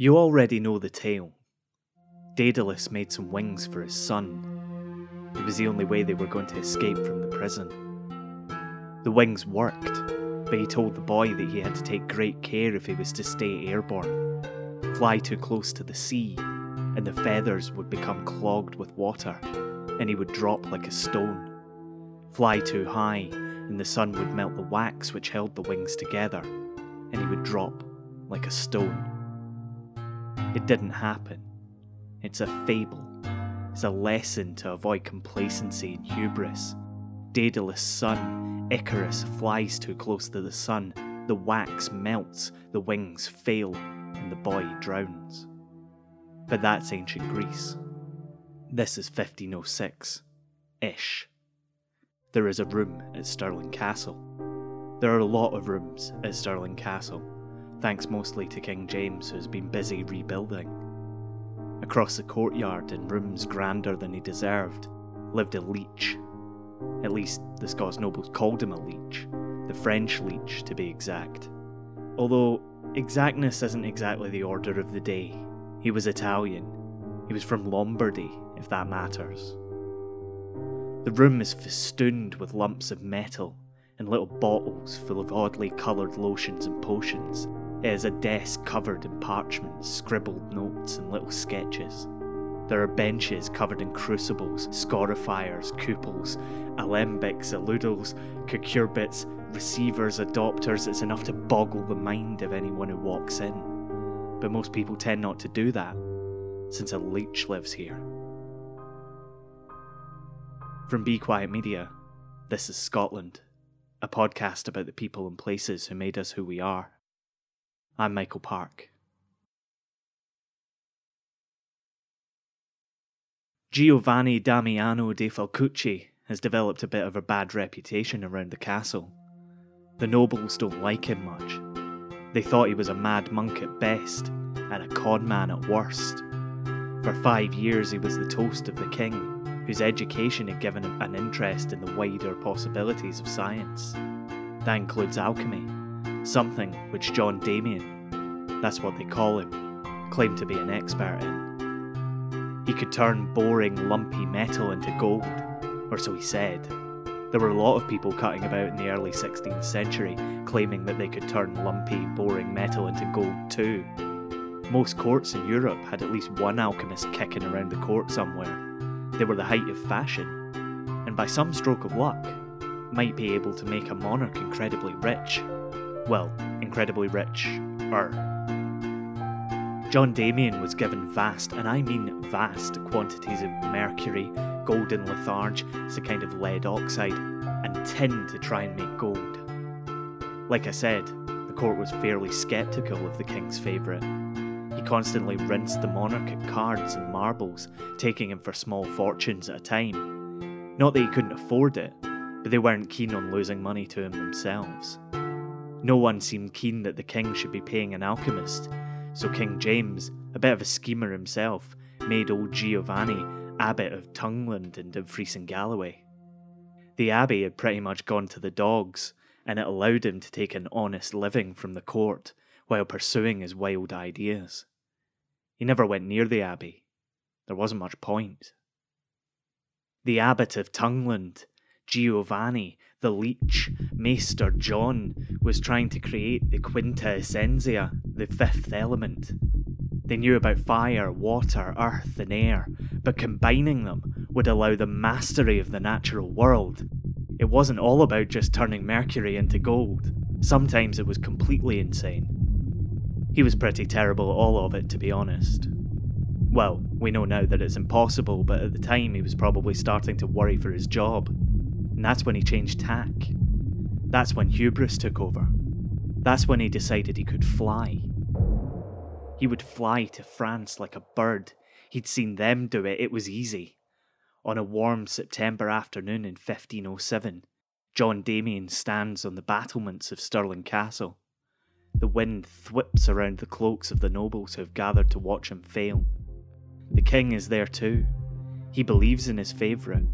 You already know the tale. Daedalus made some wings for his son. It was the only way they were going to escape from the prison. The wings worked, but he told the boy that he had to take great care if he was to stay airborne. Fly too close to the sea, and the feathers would become clogged with water, and he would drop like a stone. Fly too high, and the sun would melt the wax which held the wings together, and he would drop like a stone. It didn't happen. It's a fable. It's a lesson to avoid complacency and hubris. Daedalus' son, Icarus, flies too close to the sun. The wax melts, the wings fail, and the boy drowns. But that's ancient Greece. This is 1506 ish. There is a room at Stirling Castle. There are a lot of rooms at Stirling Castle thanks mostly to King James, who has been busy rebuilding. Across the courtyard, in rooms grander than he deserved, lived a leech. At least the Scots nobles called him a leech, the French leech to be exact. Although exactness isn't exactly the order of the day. He was Italian. He was from Lombardy, if that matters. The room is festooned with lumps of metal and little bottles full of oddly coloured lotions and potions, it is a desk covered in parchment, scribbled notes, and little sketches. There are benches covered in crucibles, scorifiers, cupels, alembics, aludels, cucurbits, receivers, adopters. It's enough to boggle the mind of anyone who walks in. But most people tend not to do that, since a leech lives here. From Be Quiet Media, this is Scotland, a podcast about the people and places who made us who we are. I'm Michael Park. Giovanni Damiano de Falcucci has developed a bit of a bad reputation around the castle. The nobles don't like him much. They thought he was a mad monk at best and a con man at worst. For five years, he was the toast of the king, whose education had given him an interest in the wider possibilities of science. That includes alchemy, something which John Damian, that's what they call him, claimed to be an expert in. He could turn boring, lumpy metal into gold, or so he said. There were a lot of people cutting about in the early 16th century claiming that they could turn lumpy, boring metal into gold too. Most courts in Europe had at least one alchemist kicking around the court somewhere. They were the height of fashion, and by some stroke of luck, might be able to make a monarch incredibly rich well, incredibly rich, er. John Damian was given vast, and I mean vast, quantities of mercury, golden litharge, it's a kind of lead oxide, and tin to try and make gold. Like I said, the court was fairly sceptical of the king's favourite. He constantly rinsed the monarch at cards and marbles, taking him for small fortunes at a time. Not that he couldn't afford it, but they weren't keen on losing money to him themselves. No one seemed keen that the king should be paying an alchemist, so King James, a bit of a schemer himself, made old Giovanni abbot of Tongland and Dumfries and Galloway. The abbey had pretty much gone to the dogs, and it allowed him to take an honest living from the court while pursuing his wild ideas. He never went near the abbey. There wasn't much point. The abbot of Tongland, Giovanni, the leech, Maester John, was trying to create the Quinta Essentia, the fifth element. They knew about fire, water, earth, and air, but combining them would allow the mastery of the natural world. It wasn't all about just turning mercury into gold. Sometimes it was completely insane. He was pretty terrible at all of it, to be honest. Well, we know now that it's impossible, but at the time he was probably starting to worry for his job. And that's when he changed tack. That's when hubris took over. That's when he decided he could fly. He would fly to France like a bird. He'd seen them do it, it was easy. On a warm September afternoon in 1507, John Damian stands on the battlements of Stirling Castle. The wind thwips around the cloaks of the nobles who have gathered to watch him fail. The king is there too. He believes in his favourite.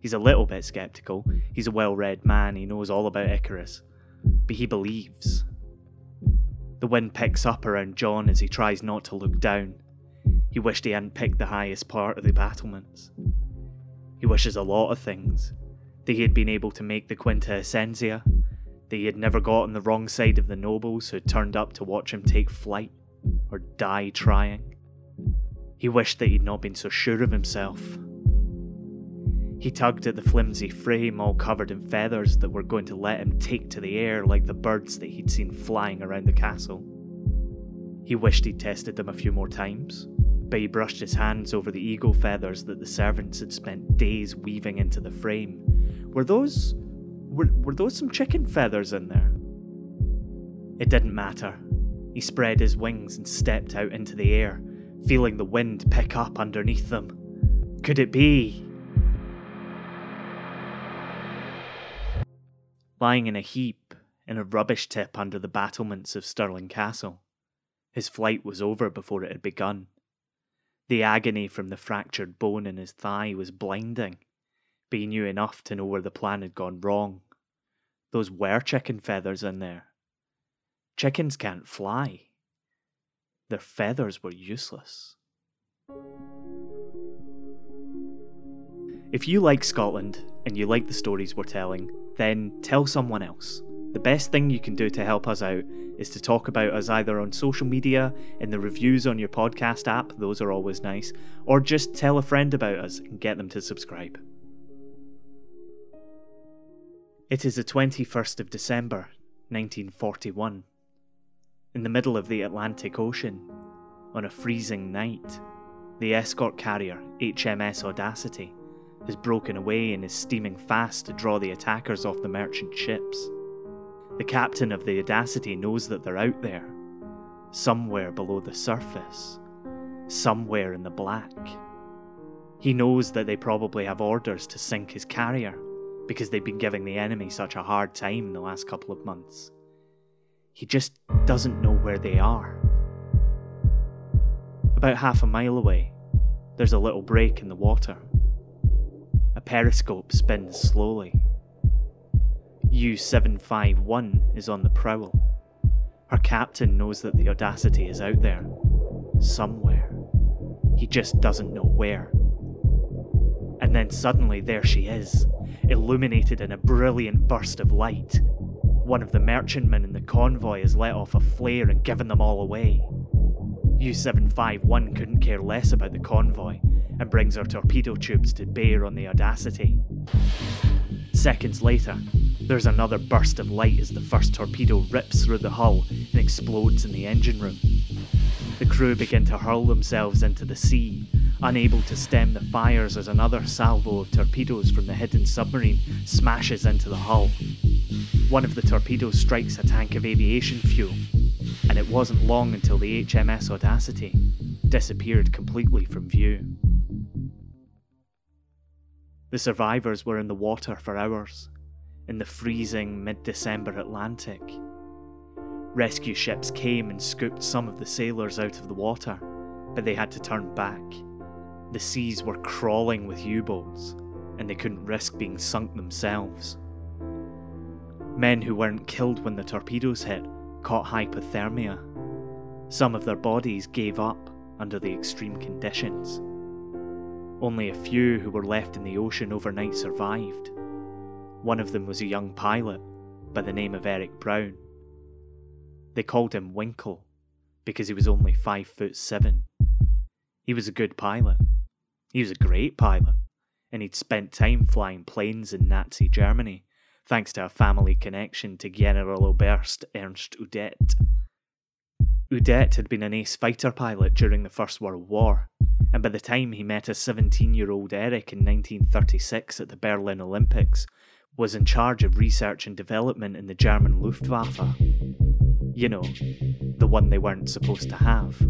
He's a little bit skeptical. He's a well read man, he knows all about Icarus. But he believes. The wind picks up around John as he tries not to look down. He wished he hadn't picked the highest part of the battlements. He wishes a lot of things that he had been able to make the Quinta Essentia, that he had never got on the wrong side of the nobles who had turned up to watch him take flight or die trying. He wished that he'd not been so sure of himself. He tugged at the flimsy frame all covered in feathers that were going to let him take to the air like the birds that he'd seen flying around the castle. He wished he'd tested them a few more times, but he brushed his hands over the eagle feathers that the servants had spent days weaving into the frame. Were those. Were, were those some chicken feathers in there? It didn't matter. He spread his wings and stepped out into the air, feeling the wind pick up underneath them. Could it be? Lying in a heap in a rubbish tip under the battlements of Stirling Castle, his flight was over before it had begun. The agony from the fractured bone in his thigh was blinding, but he knew enough to know where the plan had gone wrong. Those were chicken feathers in there. Chickens can't fly. Their feathers were useless. If you like Scotland and you like the stories we're telling, then tell someone else. The best thing you can do to help us out is to talk about us either on social media, in the reviews on your podcast app, those are always nice, or just tell a friend about us and get them to subscribe. It is the 21st of December, 1941. In the middle of the Atlantic Ocean, on a freezing night, the escort carrier HMS Audacity has broken away and is steaming fast to draw the attackers off the merchant ships. The captain of the Audacity knows that they're out there, somewhere below the surface, somewhere in the black. He knows that they probably have orders to sink his carrier because they've been giving the enemy such a hard time in the last couple of months. He just doesn't know where they are. About half a mile away, there's a little break in the water. A periscope spins slowly U751 is on the prowl. Her captain knows that the Audacity is out there. Somewhere. He just doesn't know where. And then suddenly there she is, illuminated in a brilliant burst of light. One of the merchantmen in the convoy has let off a flare and given them all away. U751 couldn't care less about the convoy and brings her torpedo tubes to bear on the Audacity. Seconds later, there's another burst of light as the first torpedo rips through the hull and explodes in the engine room. The crew begin to hurl themselves into the sea, unable to stem the fires as another salvo of torpedoes from the hidden submarine smashes into the hull. One of the torpedoes strikes a tank of aviation fuel, and it wasn't long until the HMS Audacity disappeared completely from view. The survivors were in the water for hours, in the freezing mid December Atlantic. Rescue ships came and scooped some of the sailors out of the water, but they had to turn back. The seas were crawling with U boats, and they couldn't risk being sunk themselves. Men who weren't killed when the torpedoes hit caught hypothermia. Some of their bodies gave up under the extreme conditions. Only a few who were left in the ocean overnight survived. One of them was a young pilot by the name of Eric Brown. They called him Winkle because he was only five foot seven. He was a good pilot. He was a great pilot, and he'd spent time flying planes in Nazi Germany, thanks to a family connection to Generaloberst Ernst Udet. Udet had been an ace fighter pilot during the First World War, and by the time he met a 17 year old Eric in 1936 at the Berlin Olympics, was in charge of research and development in the German Luftwaffe. You know, the one they weren't supposed to have.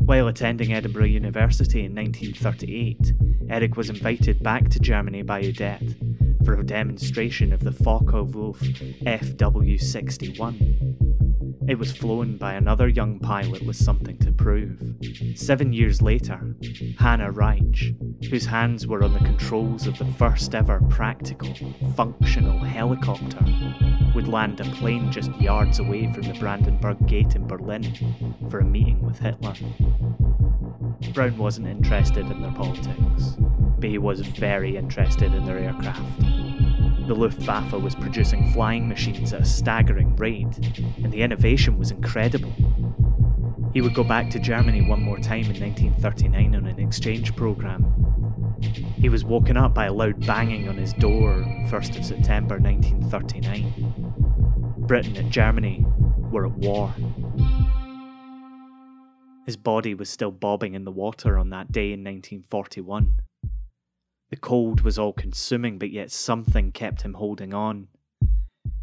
While attending Edinburgh University in 1938, Eric was invited back to Germany by Udet for a demonstration of the Focke-Wulf FW61. It was flown by another young pilot with something to prove. Seven years later, Hanna Reitsch, whose hands were on the controls of the first ever practical, functional helicopter, would land a plane just yards away from the Brandenburg Gate in Berlin for a meeting with Hitler. Brown wasn't interested in their politics, but he was very interested in their aircraft. The Luftwaffe was producing flying machines at a staggering rate, and the innovation was incredible. He would go back to Germany one more time in 1939 on an exchange program. He was woken up by a loud banging on his door 1st of September 1939. Britain and Germany were at war. His body was still bobbing in the water on that day in 1941. The cold was all consuming, but yet something kept him holding on.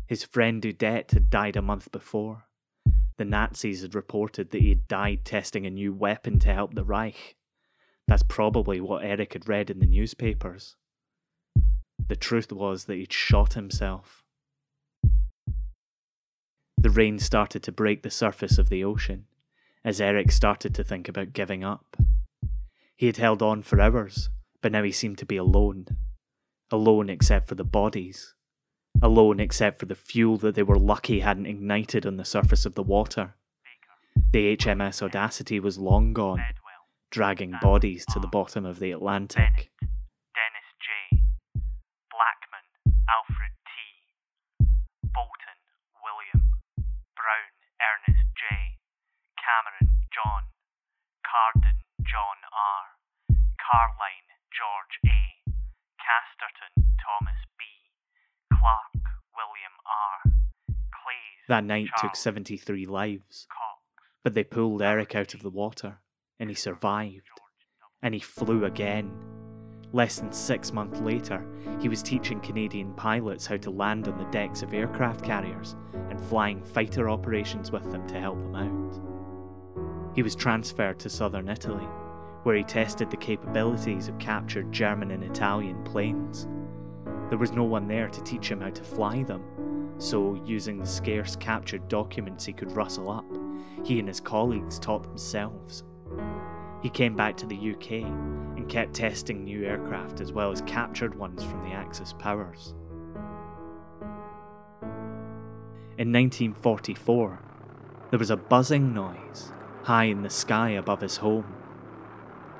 His friend Udet had died a month before. The Nazis had reported that he had died testing a new weapon to help the Reich. That's probably what Eric had read in the newspapers. The truth was that he'd shot himself. The rain started to break the surface of the ocean as Eric started to think about giving up. He had held on for hours, but now he seemed to be alone. Alone except for the bodies. Alone except for the fuel that they were lucky hadn't ignited on the surface of the water. The HMS Audacity was long gone, dragging bodies to the bottom of the Atlantic. Cameron John. Carden John R. That night took 73 lives, but they pulled Eric out of the water, and he survived. And he flew again. Less than six months later, he was teaching Canadian pilots how to land on the decks of aircraft carriers and flying fighter operations with them to help them out. He was transferred to southern Italy, where he tested the capabilities of captured German and Italian planes. There was no one there to teach him how to fly them, so, using the scarce captured documents he could rustle up, he and his colleagues taught themselves. He came back to the UK and kept testing new aircraft as well as captured ones from the Axis powers. In 1944, there was a buzzing noise high in the sky above his home.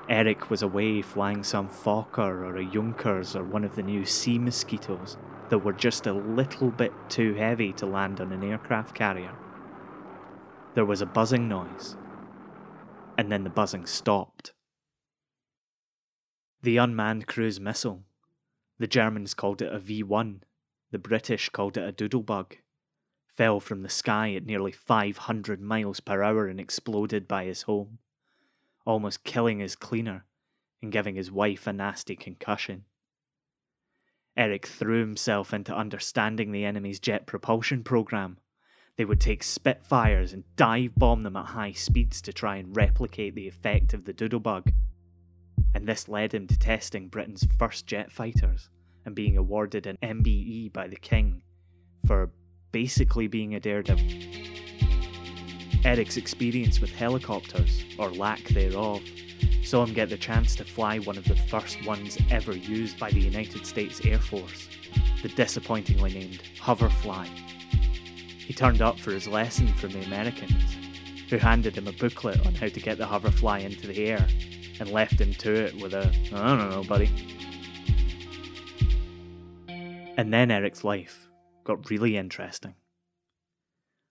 Eric was away flying some Fokker or a Junkers or one of the new sea mosquitoes that were just a little bit too heavy to land on an aircraft carrier. There was a buzzing noise, and then the buzzing stopped. The unmanned cruise missile. The Germans called it a V 1, the British called it a doodlebug. Fell from the sky at nearly 500 miles per hour and exploded by his home, almost killing his cleaner and giving his wife a nasty concussion. Eric threw himself into understanding the enemy's jet propulsion program. They would take Spitfires and dive bomb them at high speeds to try and replicate the effect of the Doodlebug. And this led him to testing Britain's first jet fighters and being awarded an MBE by the King for basically being a daredevil. Eric's experience with helicopters, or lack thereof, saw him get the chance to fly one of the first ones ever used by the United States Air Force, the disappointingly named Hoverfly. He turned up for his lesson from the Americans, who handed him a booklet on how to get the Hoverfly into the air and left him to it with a, I don't know, buddy. And then Eric's life got really interesting.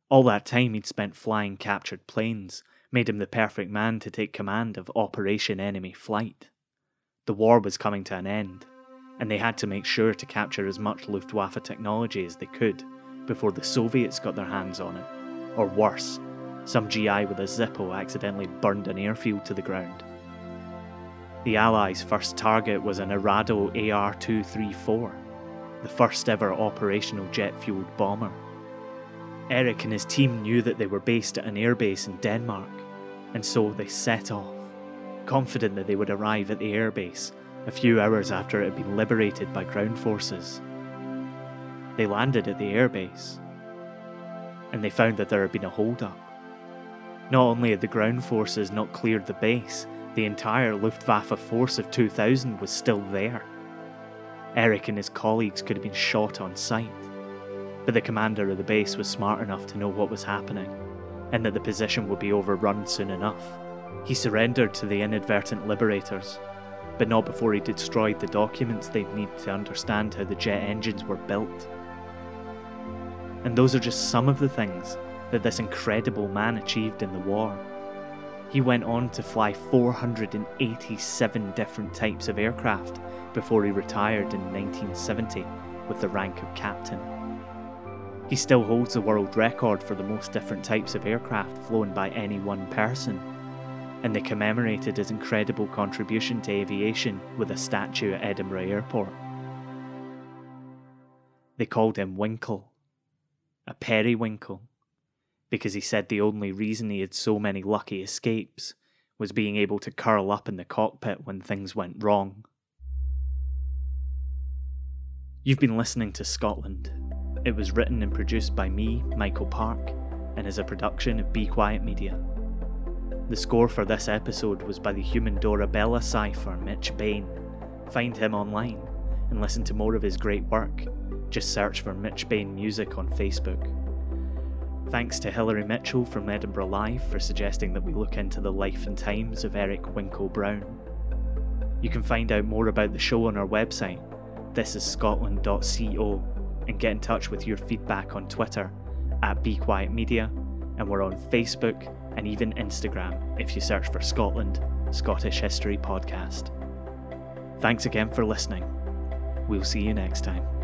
All that time he'd spent flying captured planes made him the perfect man to take command of Operation Enemy Flight. The war was coming to an end, and they had to make sure to capture as much Luftwaffe technology as they could before the Soviets got their hands on it. Or worse, some GI with a Zippo accidentally burned an airfield to the ground. The Allies' first target was an Arado AR 234, the first ever operational jet fueled bomber. Eric and his team knew that they were based at an airbase in Denmark, and so they set off, confident that they would arrive at the airbase a few hours after it had been liberated by ground forces. They landed at the airbase, and they found that there had been a hold-up. Not only had the ground forces not cleared the base, the entire Luftwaffe force of 2,000 was still there. Eric and his colleagues could have been shot on sight, but the commander of the base was smart enough to know what was happening, and that the position would be overrun soon enough. He surrendered to the inadvertent liberators, but not before he destroyed the documents they'd need to understand how the jet engines were built. And those are just some of the things that this incredible man achieved in the war. He went on to fly 487 different types of aircraft before he retired in 1970 with the rank of captain. He still holds the world record for the most different types of aircraft flown by any one person, and they commemorated his incredible contribution to aviation with a statue at Edinburgh Airport. They called him Winkle, a periwinkle because he said the only reason he had so many lucky escapes was being able to curl up in the cockpit when things went wrong. You've been listening to Scotland. It was written and produced by me, Michael Park, and is a production of Be Quiet Media. The score for this episode was by the human Dorabella cipher Mitch Bain. Find him online and listen to more of his great work. Just search for Mitch Bain Music on Facebook. Thanks to Hilary Mitchell from Edinburgh Live for suggesting that we look into the life and times of Eric Winkle Brown. You can find out more about the show on our website, thisisscotland.co, and get in touch with your feedback on Twitter at Be Quiet Media, and we're on Facebook and even Instagram if you search for Scotland Scottish History Podcast. Thanks again for listening. We'll see you next time.